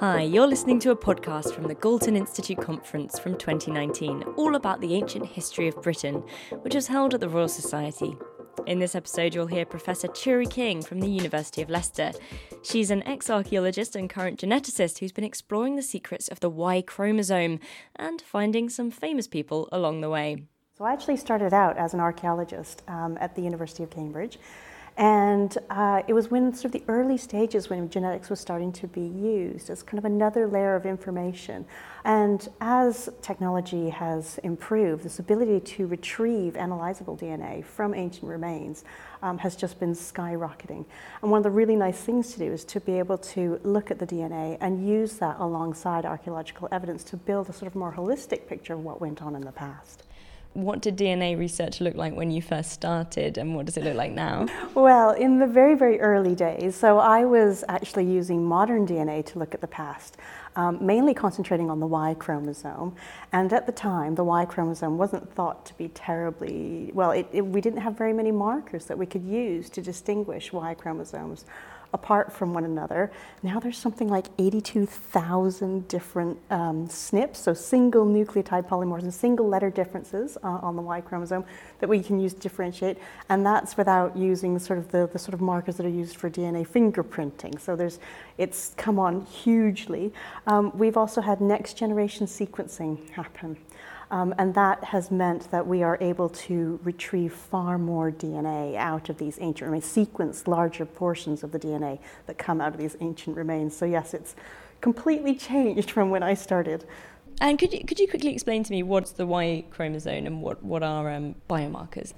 Hi, you're listening to a podcast from the Galton Institute Conference from 2019, all about the ancient history of Britain, which was held at the Royal Society. In this episode, you'll hear Professor Turi King from the University of Leicester. She's an ex archaeologist and current geneticist who's been exploring the secrets of the Y chromosome and finding some famous people along the way. So, I actually started out as an archaeologist um, at the University of Cambridge. And uh, it was when sort of the early stages when genetics was starting to be used as kind of another layer of information. And as technology has improved, this ability to retrieve analyzable DNA from ancient remains um, has just been skyrocketing. And one of the really nice things to do is to be able to look at the DNA and use that alongside archaeological evidence to build a sort of more holistic picture of what went on in the past what did DNA research look like when you first started and what does it look like now? Well, in the very, very early days, so I was actually using modern DNA to look at the past, um, mainly concentrating on the Y chromosome. And at the time, the Y chromosome wasn't thought to be terribly, well, it, it, we didn't have very many markers that we could use to distinguish Y chromosomes apart from one another. Now there's something like 82,000 different um, SNPs, so single nucleotide polymorphs and single letter differences uh, on the Y chromosome that we can use to differentiate, and that's without using sort of the, the sort of markers that are used for DNA fingerprinting. So there's, it's come on hugely. Um, we've also had next generation sequencing happen. Um, and that has meant that we are able to retrieve far more DNA out of these ancient remains, sequence larger portions of the DNA that come out of these ancient remains. So, yes, it's completely changed from when I started. And could you, could you quickly explain to me what's the Y chromosome and what, what are um, biomarkers?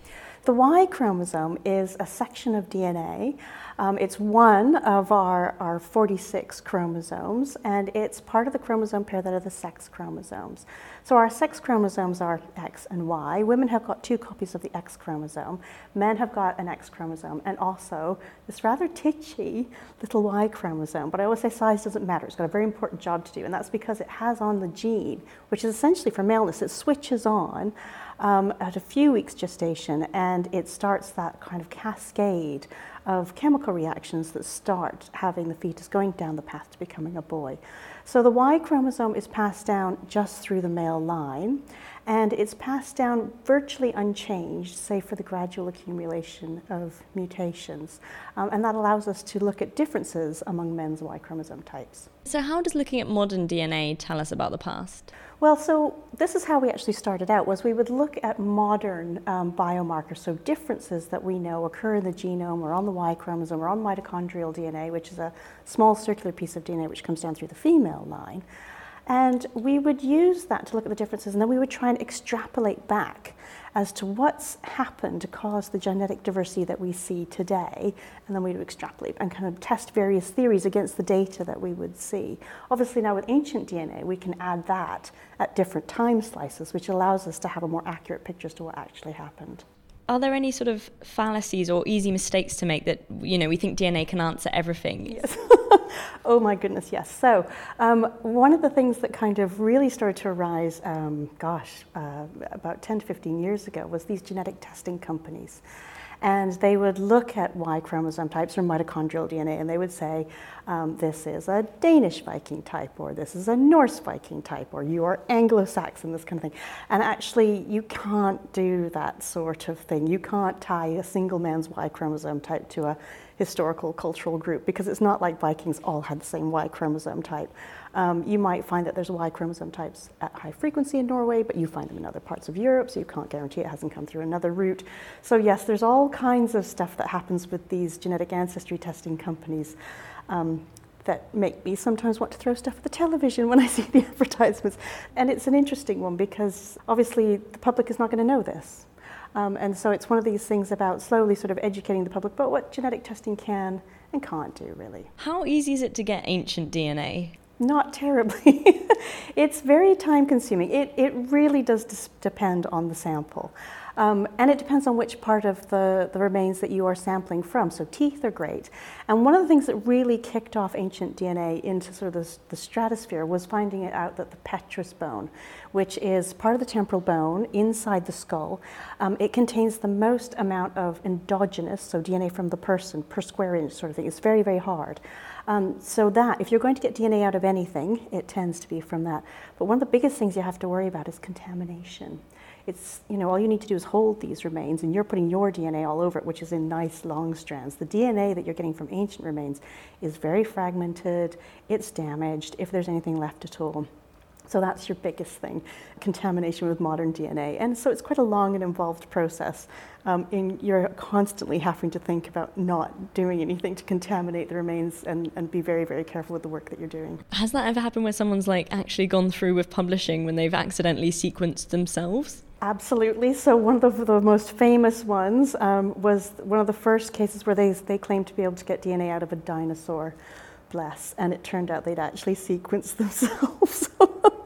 The Y chromosome is a section of DNA. Um, it's one of our, our 46 chromosomes, and it's part of the chromosome pair that are the sex chromosomes. So our sex chromosomes are X and Y. Women have got two copies of the X chromosome. Men have got an X chromosome, and also this rather titchy little Y chromosome. But I always say size doesn't matter. It's got a very important job to do, and that's because it has on the gene, which is essentially for maleness. It switches on um, at a few weeks gestation, and it starts that kind of cascade of chemical reactions that start having the fetus going down the path to becoming a boy. So the Y chromosome is passed down just through the male line, and it's passed down virtually unchanged, save for the gradual accumulation of mutations. Um, and that allows us to look at differences among men's Y chromosome types. So, how does looking at modern DNA tell us about the past? Well, so this is how we actually started out, was we would look at modern um, biomarkers, so differences that we know occur in the genome or on the Y chromosome or on mitochondrial DNA, which is a small circular piece of DNA which comes down through the female line. And we would use that to look at the differences, and then we would try and extrapolate back as to what's happened to cause the genetic diversity that we see today, and then we would extrapolate and kind of test various theories against the data that we would see. Obviously, now with ancient DNA, we can add that at different time slices, which allows us to have a more accurate picture as to what actually happened are there any sort of fallacies or easy mistakes to make that you know we think DNA can answer everything? Yes. oh my goodness, yes. So um, one of the things that kind of really started to arise, um, gosh, uh, about 10 to 15 years ago, was these genetic testing companies and they would look at Y chromosome types or mitochondrial DNA, and they would say, um, this is a Danish Viking type, or this is a Norse Viking type, or you are Anglo Saxon, this kind of thing. And actually, you can't do that sort of thing. You can't tie a single man's Y chromosome type to a historical cultural group because it's not like Vikings all had the same Y chromosome type. Um, you might find that there's Y chromosome types at high frequency in Norway, but you find them in other parts of Europe, so you can't guarantee it hasn't come through another route. So, yes, there's all kinds of stuff that happens with these genetic ancestry testing companies. Um, that make me sometimes want to throw stuff at the television when I see the advertisements. And it's an interesting one because obviously the public is not going to know this. Um, and so it's one of these things about slowly sort of educating the public about what genetic testing can and can't do, really. How easy is it to get ancient DNA? Not terribly. it's very time consuming. It, it really does dis- depend on the sample. Um, and it depends on which part of the, the remains that you are sampling from. So teeth are great. And one of the things that really kicked off ancient DNA into sort of the, the stratosphere was finding it out that the petrous bone, which is part of the temporal bone inside the skull, um, it contains the most amount of endogenous, so DNA from the person per square inch sort of thing. It's very, very hard. Um, so that, if you're going to get DNA out of anything, it tends to be from that. But one of the biggest things you have to worry about is contamination. It's, you know, all you need to do is hold these remains, and you're putting your DNA all over it, which is in nice long strands. The DNA that you're getting from ancient remains is very fragmented, it's damaged, if there's anything left at all. So that's your biggest thing, contamination with modern DNA. And so it's quite a long and involved process. Um, in, you're constantly having to think about not doing anything to contaminate the remains and, and be very, very careful with the work that you're doing. Has that ever happened where someone's like actually gone through with publishing when they've accidentally sequenced themselves? Absolutely. So one of the, the most famous ones um, was one of the first cases where they, they claimed to be able to get DNA out of a dinosaur bless, and it turned out they'd actually sequenced themselves.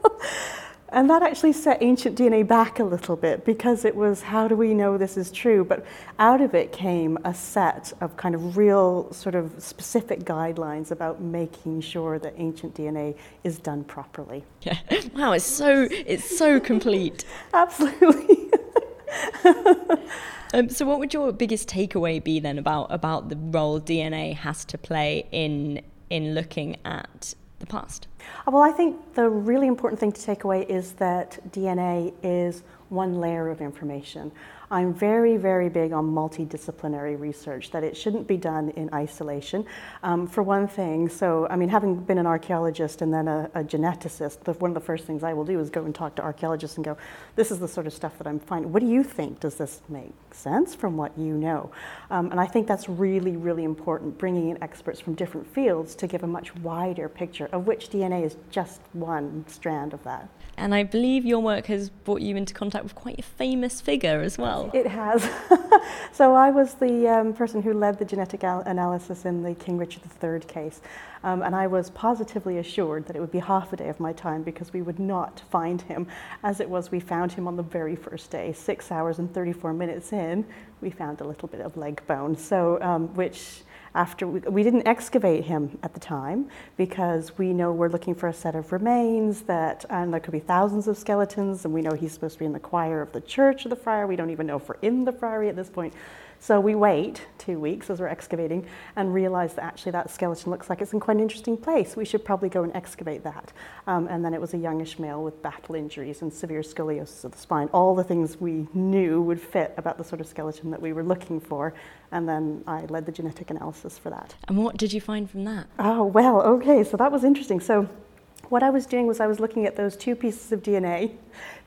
and that actually set ancient DNA back a little bit because it was how do we know this is true? But out of it came a set of kind of real, sort of specific guidelines about making sure that ancient DNA is done properly. Yeah. Wow, it's so it's so complete. Absolutely. Um, so, what would your biggest takeaway be then about about the role DNA has to play in in looking at the past? Uh, well, I think the really important thing to take away is that DNA is one layer of information. I'm very, very big on multidisciplinary research, that it shouldn't be done in isolation. Um, for one thing, so, I mean, having been an archaeologist and then a, a geneticist, the, one of the first things I will do is go and talk to archaeologists and go, this is the sort of stuff that I'm finding. What do you think? Does this make sense from what you know? Um, and I think that's really, really important, bringing in experts from different fields to give a much wider picture, of which DNA is just one strand of that. And I believe your work has brought you into contact with quite a famous figure as well. It has. so I was the um, person who led the genetic al- analysis in the King Richard III case. Um, and I was positively assured that it would be half a day of my time because we would not find him. As it was, we found him on the very first day. Six hours and 34 minutes in, we found a little bit of leg bone. So, um, which after we, we, didn't excavate him at the time because we know we're looking for a set of remains that and there could be thousands of skeletons and we know he's supposed to be in the choir of the church of the friar we don't even know if we're in the friary at this point so we wait two weeks as we're excavating and realize that actually that skeleton looks like it's in quite an interesting place. We should probably go and excavate that. Um, and then it was a youngish male with battle injuries and severe scoliosis of the spine, all the things we knew would fit about the sort of skeleton that we were looking for. And then I led the genetic analysis for that. And what did you find from that? Oh, well, okay, so that was interesting. So what I was doing was I was looking at those two pieces of DNA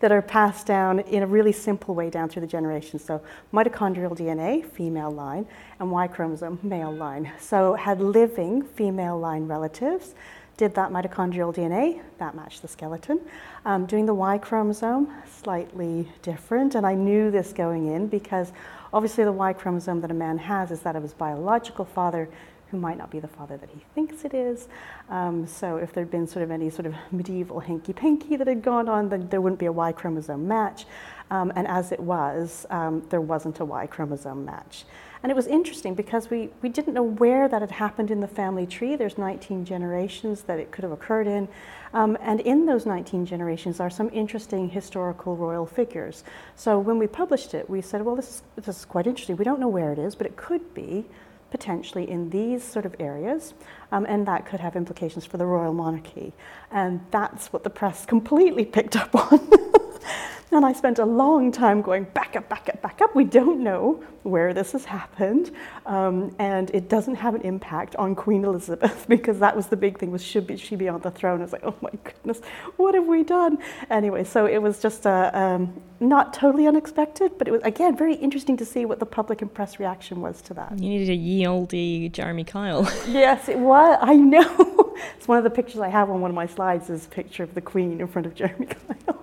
that are passed down in a really simple way down through the generations. So mitochondrial DNA, female line, and Y chromosome, male line. So had living female line relatives, did that mitochondrial DNA, that matched the skeleton. Um, doing the Y chromosome, slightly different, and I knew this going in because obviously the Y chromosome that a man has is that of his biological father, who might not be the father that he thinks it is. Um, so if there'd been sort of any sort of medieval hanky-panky that had gone on, then there wouldn't be a Y chromosome match. Um, and as it was, um, there wasn't a Y chromosome match. And it was interesting because we, we didn't know where that had happened in the family tree. There's 19 generations that it could have occurred in. Um, and in those 19 generations are some interesting historical royal figures. So when we published it, we said, well, this is, this is quite interesting. We don't know where it is, but it could be potentially in these sort of areas, um, and that could have implications for the royal monarchy. And that's what the press completely picked up on. And I spent a long time going back up, back up, back up. We don't know where this has happened, um, and it doesn't have an impact on Queen Elizabeth because that was the big thing: was should be, she be on the throne? It's like, oh my goodness, what have we done? Anyway, so it was just uh, um, not totally unexpected, but it was again very interesting to see what the public and press reaction was to that. You needed a ye olde Jeremy Kyle. yes, it was. I know. it's one of the pictures I have on one of my slides is a picture of the Queen in front of Jeremy Kyle.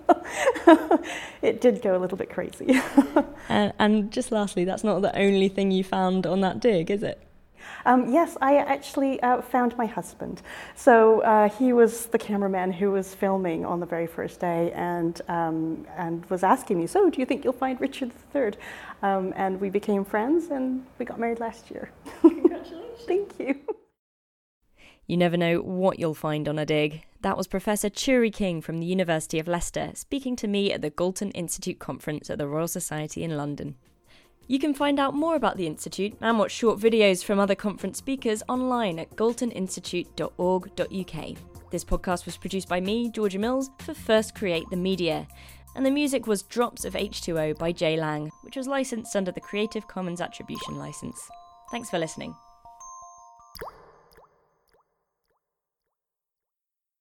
it did go a little bit crazy. and, and, just lastly, that's not the only thing you found on that dig, is it? Um, yes, I actually uh, found my husband. So uh, he was the cameraman who was filming on the very first day and, um, and was asking me, So, do you think you'll find Richard III? Um, and we became friends and we got married last year. Congratulations. Thank you. You never know what you'll find on a dig. That was Professor Turi King from the University of Leicester speaking to me at the Galton Institute conference at the Royal Society in London. You can find out more about the Institute and watch short videos from other conference speakers online at galtoninstitute.org.uk. This podcast was produced by me, Georgia Mills, for First Create the Media. And the music was Drops of H2O by Jay Lang, which was licensed under the Creative Commons Attribution License. Thanks for listening.